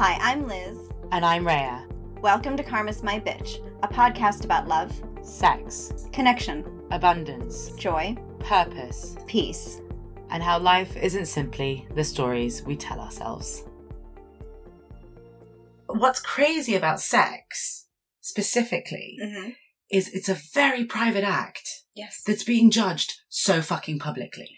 Hi, I'm Liz. And I'm Rhea. Welcome to Karma's My Bitch, a podcast about love, Sex, connection, abundance, joy, purpose, peace. and how life isn't simply the stories we tell ourselves. What's crazy about sex, specifically, Mm-hmm. is it's a very private act Yes. that's being judged so fucking publicly.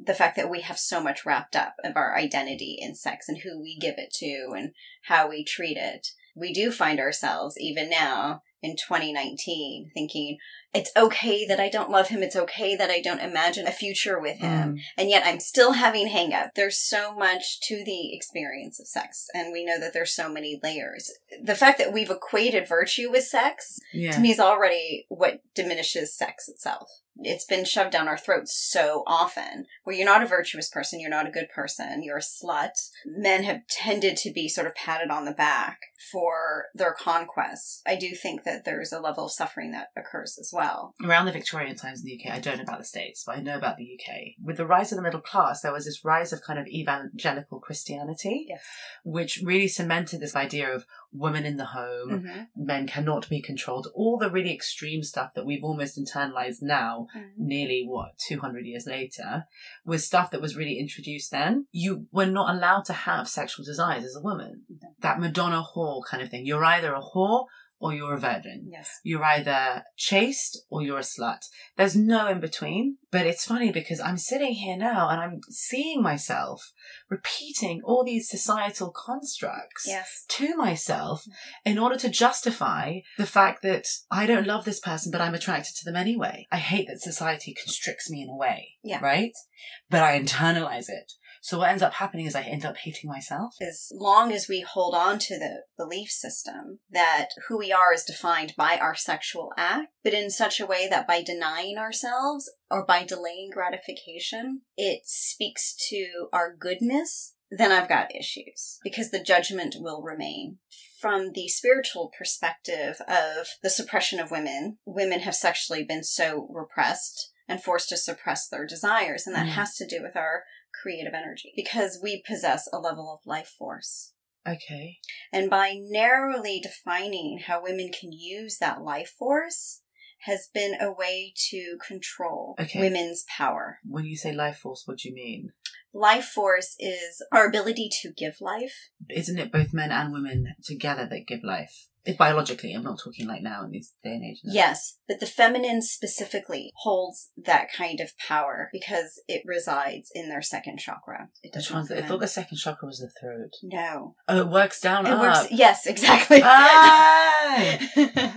The fact that we have so much wrapped up of our identity in sex and who we give it to and how we treat it. We do find ourselves, even now in 2019, thinking, it's okay that I don't love him. It's okay that I don't imagine a future with him. Mm. and yet I'm still having hang up. There's so much to the experience of sex, and we know that there's so many layers. The fact that we've equated virtue with sex Yeah. to me is already what diminishes sex itself. It's been shoved down our throats so often where you're not a virtuous person, you're not a good person, you're a slut. Men have tended to be sort of patted on the back for their conquests. I do think that there's a level of suffering that occurs as well. Around the Victorian times in the UK, I don't know about the States, but I know about the UK. With the rise of the middle class, there was this rise of kind of evangelical Christianity, Yes. which really cemented this idea of women in the home, Mm-hmm. men cannot be controlled, all the really extreme stuff that we've almost internalized now, nearly what, 200 years later, was stuff that was really introduced then. You were not allowed to have sexual desires as a woman. No. That Madonna whore kind of thing. You're either a whore or you're a virgin Yes. you're either chaste or you're a slut. There's no in between. But it's funny because I'm sitting here now and I'm seeing myself repeating all these societal constructs Yes. to myself mm-hmm. in order to justify the fact that I don't love this person, but I'm attracted to them anyway. I hate that society constricts me in a way. Yeah. Right? But I internalize it. So what ends up happening is I end up hating myself. as long as we hold on to the belief system that who we are is defined by our sexual act, but in such a way that by denying ourselves or by delaying gratification, it speaks to our goodness, then I've got issues because the judgment will remain. From the spiritual perspective of the suppression of women, women have sexually been so repressed and forced to suppress their desires, and that Mm. has to do with our creative energy because we possess a level of life force. Okay. And by narrowly defining how women can use that life force has been a way to control Okay. women's power. When you say life force, what do you mean? Life force is our ability to give life. isn't it both men and women together that give life? Biologically, I'm not talking like now in this day and age. no. Yes, but the feminine specifically holds that kind of power because it resides in their second chakra. It trans- not I thought the second chakra was the throat. No. Oh, it works down It up. works. Yes, exactly. Ah!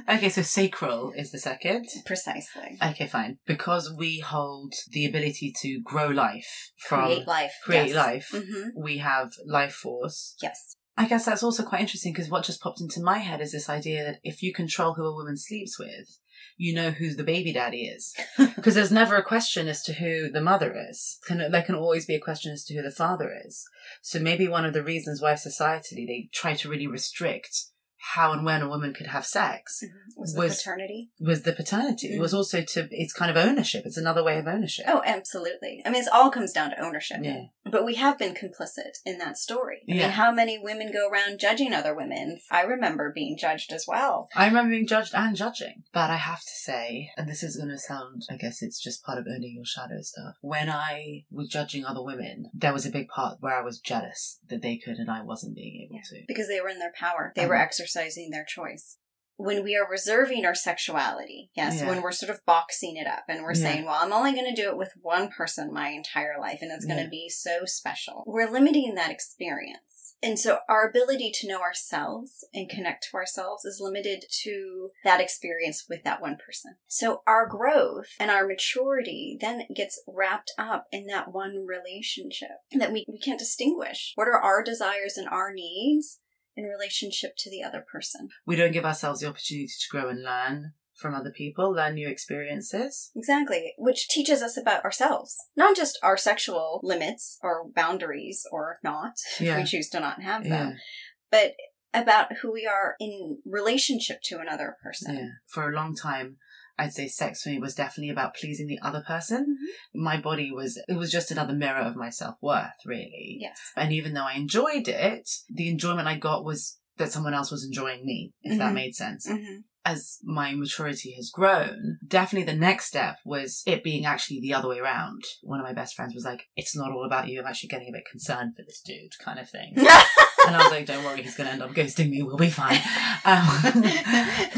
okay, so sacral is the second. Precisely. Okay, fine. Because we hold the ability to grow life from create life. create yes. life, hmm we have life force. Yes. I guess that's also quite interesting because what just popped into my head is this idea that if you control who a woman sleeps with, you know who the baby daddy is. Because there's never a question as to who the mother is. Can, there can always be a question as to who the father is. So maybe one of the reasons why societally they try to really restrict how and when a woman could have sex Was the paternity? was the paternity. It was also to, it's kind of ownership. It's another way of ownership. Oh, absolutely. I mean, it all comes down to ownership. Yeah. But we have been complicit in that story. I Yeah. mean, how many women go around judging other women? I remember being judged as well. I remember being judged and judging. But I have to say, and this is going to sound, I guess it's just part of owning your shadow stuff. When I was judging other women, there was a big part where I was jealous that they could and I wasn't being able to. Because they were in their power. They were Mhm. Exercising their choice. When we are reserving our sexuality, yes, Yeah. when we're sort of boxing it up and we're Yeah. saying, well, I'm only going to do it with one person my entire life and it's going to Yeah. be so special, we're limiting that experience. And so our ability to know ourselves and connect to ourselves is limited to that experience with that one person. So our growth and our maturity then gets wrapped up in that one relationship that we, we can't distinguish. What are our desires and our needs in relationship to the other person? We don't give ourselves the opportunity to grow and learn from other people, learn new experiences. Exactly, which teaches us about ourselves, not just our sexual limits or boundaries or not, if we choose to not have Yeah. them, but about who we are in relationship to another person. Yeah. For a long time, I'd say sex for me was definitely about pleasing the other person. Mm-hmm. My body was, it was just another mirror of my self worth, really. Yes. And even though I enjoyed it, the enjoyment I got was that someone else was enjoying me, if that Mhm. made sense. Mm-hmm. As my maturity has grown, definitely the next step was it being actually the other way around. One of my best friends was like, it's not all about you. I'm actually getting a bit concerned for this dude kind of thing. and I was like, don't worry, he's going to end up ghosting me. We'll be fine. Um,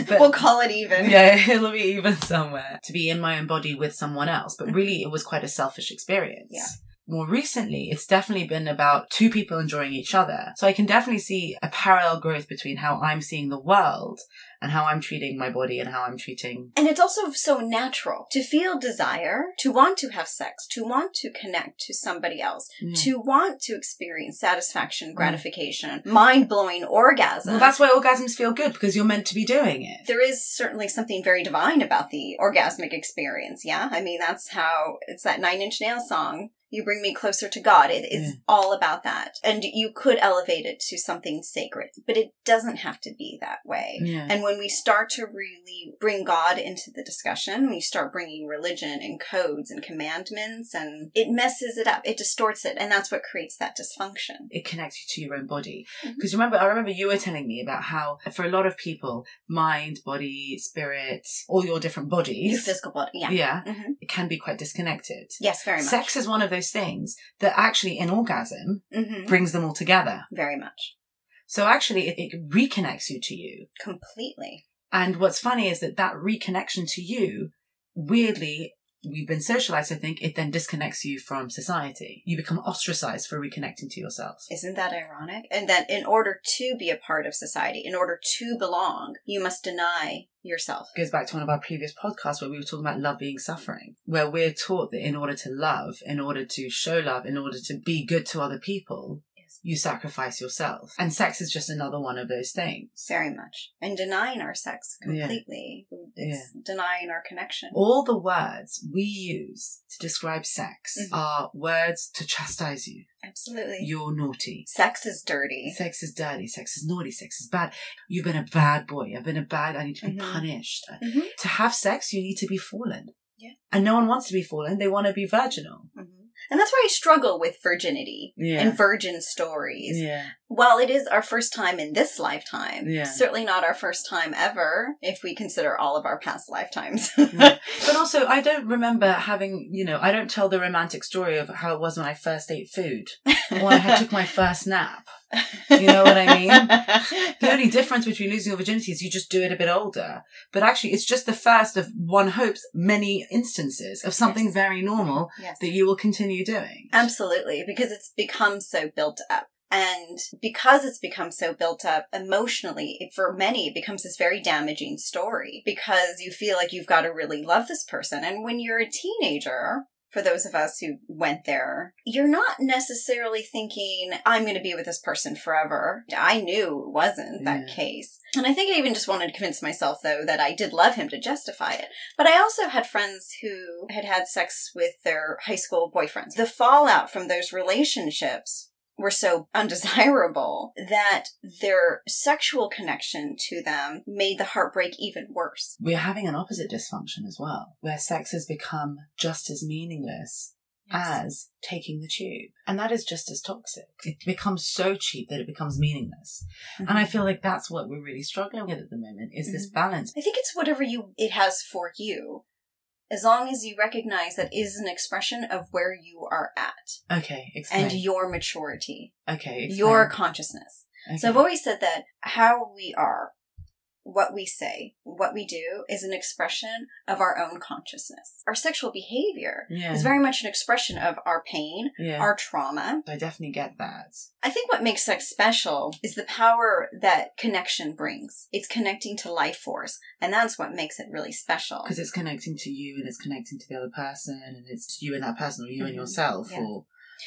but- we'll call it even. yeah, it'll be even somewhere to be in my own body with someone else. But really, it was quite a selfish experience. Yeah. More recently, it's definitely been about two people enjoying each other. So I can definitely see a parallel growth between how I'm seeing the world and how I'm treating my body and how I'm treating. And it's also so natural to feel desire, to want to have sex, to want to connect to somebody else, mm. to want to experience satisfaction, mm. gratification, mind blowing orgasm. Well, that's why orgasms feel good because you're meant to be doing it. there is certainly something very divine about the orgasmic experience. Yeah. I mean, that's how it's that nine inch nail song. You bring me closer to God. It is Yeah. all about that. And you could elevate it to something sacred, but it doesn't have to be that way. Yeah. And when we start to really bring God into the discussion, we start bringing religion and codes and commandments, and it messes it up. It distorts it. And that's what creates that dysfunction. it connects you to your own body. Because remember, I remember you were telling me about how for a lot of people, mind, body, spirit, all your different Your bodies, physical body. Yeah. yeah, hmm it can be quite disconnected. Yes, very much. Sex is one of those things that actually in orgasm hmm brings them all together. Very much. So actually it, it reconnects you to you. Completely. And what's funny is that that reconnection to you, weirdly, we've been socialized, I think, it then disconnects you from society. You become ostracized for reconnecting to yourself. Isn't that ironic? And that in order to be a part of society, in order to belong, you must deny yourself. goes back to one of our previous podcasts where we were talking about love being suffering, where we're taught that in order to love, in order to show love, in order to be good to other people. You sacrifice yourself. And sex is just another one of those things. Very much. And denying our sex Yeah. completely. It's denying our connection. All the words we use to describe sex Mhm. are words to chastise you. Absolutely. You're naughty. Sex is dirty. Sex is dirty. Sex is naughty. Sex is bad. You've been a bad boy. I've been a bad. I need to be Mhm. punished. Mhm. To have sex, you need to be fallen. Yeah. And no one wants to be fallen. They want to be virginal. Mhm. And that's why I struggle with virginity Yeah. and virgin stories. Yeah. Well, it is our first time in this lifetime. Yeah. Certainly not our first time ever, if we consider all of our past lifetimes. Yeah. But also, I don't remember having, you know, I don't tell the romantic story of how it was when I first ate food or when I took my first nap. You know what I mean? The only difference between losing your virginity is you just do it a bit older. But actually, it's just the first of one hopes many instances of something Yes. very normal yes. that you will continue doing. Absolutely, because it's become so built up. And because it's become so built up emotionally, it, for many, it becomes this very damaging story because you feel like you've got to really love this person. And when you're a teenager, for those of us who went there, you're not necessarily thinking, I'm going to be with this person forever. I knew it wasn't that case. And I think I even just wanted to convince myself, though, that I did love him to justify it. But I also had friends who had had sex with their high school boyfriends. The fallout from those relationships were so undesirable that their sexual connection to them made the heartbreak even worse. We're having an opposite dysfunction as well, where sex has become just as meaningless as taking the tube. And that is just as toxic. It becomes so cheap that it becomes meaningless. Mhm. And I feel like that's what we're really struggling with at the moment is this Mhm. balance. I think it's whatever you it has for you. As long as you recognize that is an expression of where you are at Okay, explain. and your maturity, okay, explain. your consciousness. okay. So I've always said that how we are, what we say, what we do is an expression of our own consciousness. Our sexual behavior yeah, is very much an expression of our pain, yeah. our trauma. I definitely get that. I think what makes sex special is the power that connection brings. It's connecting to life force, and that's what makes it really special. Because it's connecting to you and it's connecting to the other person and it's you and that person or you and Mhm. yourself Yeah. or,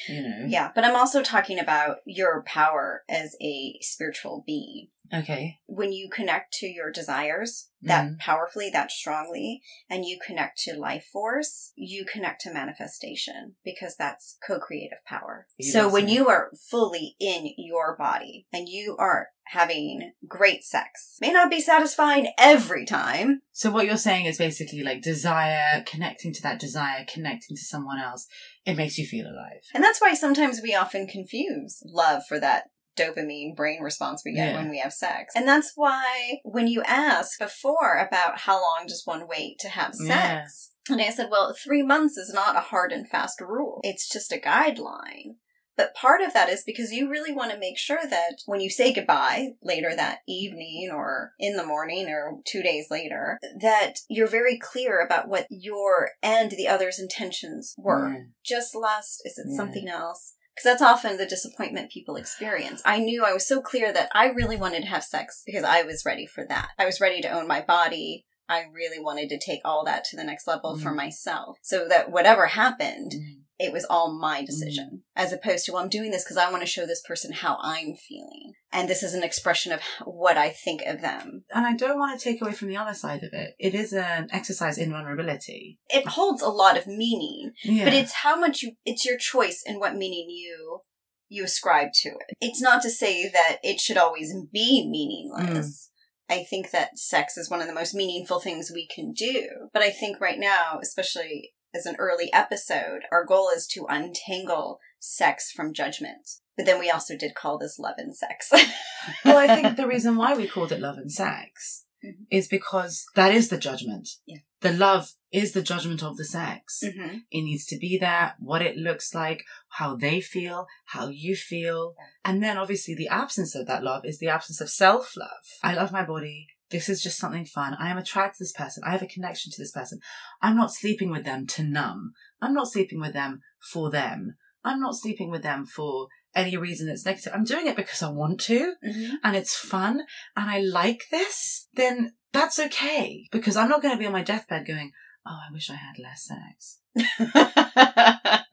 you know. Yeah, but I'm also talking about your power as a spiritual being. Okay. When you connect to your desires that Mhm. powerfully, that strongly, and you connect to life force, you connect to manifestation because that's co creative power. You so when you are fully in your body and you are having great sex, may not be satisfying every time. So what you're saying is basically like desire, connecting to that desire, connecting to someone else. It makes you feel alive. And that's why sometimes we often confuse love for that dopamine brain response we get Yeah. when we have sex. And that's why when you asked before about how long does one wait to have Yeah. sex, and I said, well, three months is not a hard and fast rule. It's just a guideline. But part of that is because you really want to make sure that when you say goodbye later that evening or in the morning or two days later, that you're very clear about what your and the other's intentions were Yeah. just lust? Is it Yeah. something else? Because that's often the disappointment people experience. I knew I was so clear that I really wanted to have sex because I was ready for that. I was ready to own my body. I really wanted to take all that to the next level for Mm. myself. So that whatever happened, Mm. It was all my mm. decision. As opposed to, well, I'm doing this because I want to show this person how I'm feeling. And this is an expression of what I think of them. And I don't want to take away from the other side of it. It is an exercise in vulnerability. It holds a lot of meaning. Yeah. but it's how much you it's your choice and what meaning you you ascribe to it it's not to say that it should always be meaningless mm. i think that sex is one of the most meaningful things we can do but i think right now especially as an early episode our goal is to untangle sex from judgment but then we also did call this love and sex well, I think the reason why we called it love and sex Mhm. is because that is the judgment. Yeah. The love is the judgment of the sex. hmm It needs to be there, what it looks like, how they feel, how you feel. And then obviously the absence of that love is the absence of self love. I love my body. This is just something fun. I am attracted to this person. I have a connection to this person. I'm not sleeping with them to numb. I'm not sleeping with them for them. I'm not sleeping with them for any reason that's negative. I'm doing it because I want to hmm and it's fun and I like this, then that's okay. Because I'm not going to be on my deathbed going, oh, I wish I had less sex.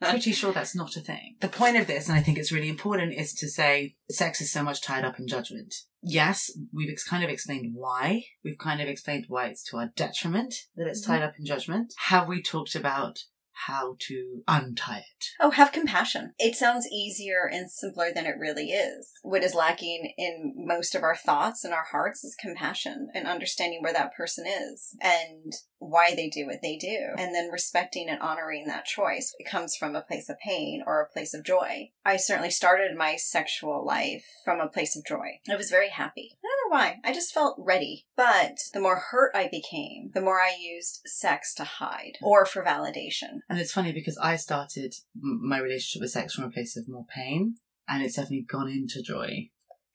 Pretty sure that's not a thing. The point of this, and I think it's really important, is to say sex is so much tied up in judgment. Yes, we've ex- kind of explained why. We've kind of explained why it's to our detriment that it's Mhm. tied up in judgment. Have we talked about how to untie it? Oh, have compassion. It sounds easier and simpler than it really is. What is lacking in most of our thoughts and our hearts is compassion and understanding where that person is and why they do what they do. And then respecting and honoring that choice. It comes from a place of pain or a place of joy. I certainly started my sexual life from a place of joy. I was very happy. Why. I just felt ready. But the more hurt I became, the more I used sex to hide or for validation. And it's funny because I started my relationship with sex from a place of more pain, and it's definitely gone into joy.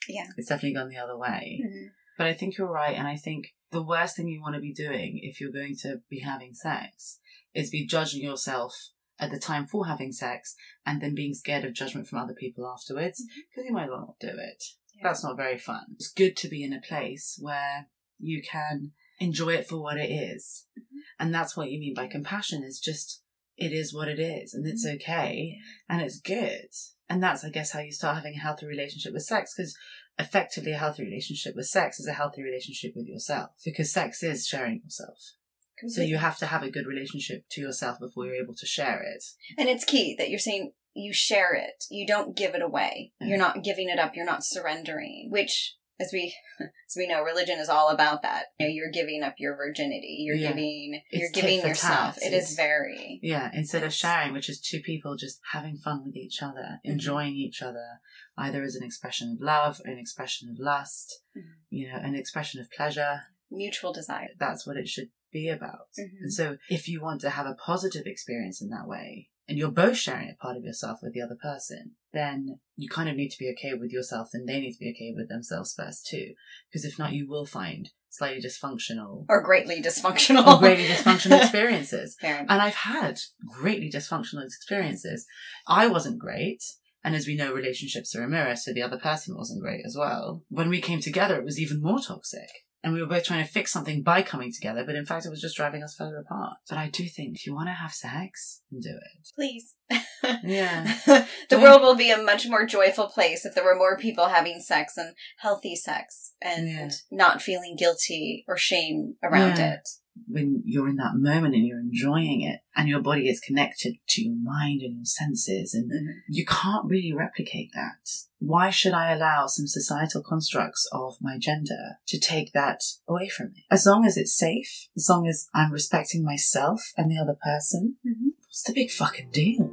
Yeah. It's definitely gone the other way. Mhm. But I think you're right, and I think the worst thing you want to be doing if you're going to be having sex is be judging yourself at the time for having sex and then being scared of judgment from other people afterwards because you might well not do it. That's not very fun. It's good to be in a place where you can enjoy it for what it is. Mhm. And that's what you mean by compassion is just it is what it is and it's okay and it's good. And that's, I guess, how you start having a healthy relationship with sex because effectively a healthy relationship with sex is a healthy relationship with yourself because sex is sharing yourself. So you have to have a good relationship to yourself before you're able to share it. And it's key that you're saying you share it. You don't give it away. Yeah. You're not giving it up. You're not surrendering, which as we as we know religion is all about that. You know, you're giving up your virginity. You're Yeah. giving It's you're tit giving yourself. It is It's- very Yeah, instead of sharing, which is two people just having fun with each other, enjoying each other, either as an expression of love or an expression of lust, Mhm. you know, an expression of pleasure. mutual desire. That's what it should be about. Mhm. And so if you want to have a positive experience in that way, and you're both sharing a part of yourself with the other person, then you kind of need to be okay with yourself and they need to be okay with themselves first too. Because if not, you will find slightly dysfunctional Or greatly dysfunctional. or greatly dysfunctional experiences. And I've had greatly dysfunctional experiences. I wasn't great. And as we know, relationships are a mirror, so the other person wasn't great as well. When we came together, it was even more toxic and we were both trying to fix something by coming together, but in fact, it was just driving us further apart. But I do think if you want to have sex, do it. Please. Yeah. the world will be a much more joyful place if there were more people having sex and healthy sex and Yeah. not feeling guilty or shame around Yeah. it. When you're in that moment and you're enjoying it, and your body is connected to your mind and your senses, and you can't really replicate that. Why should I allow some societal constructs of my gender to take that away from me? As long as it's safe, as long as I'm respecting myself and the other person, Mhm. what's the big fucking deal?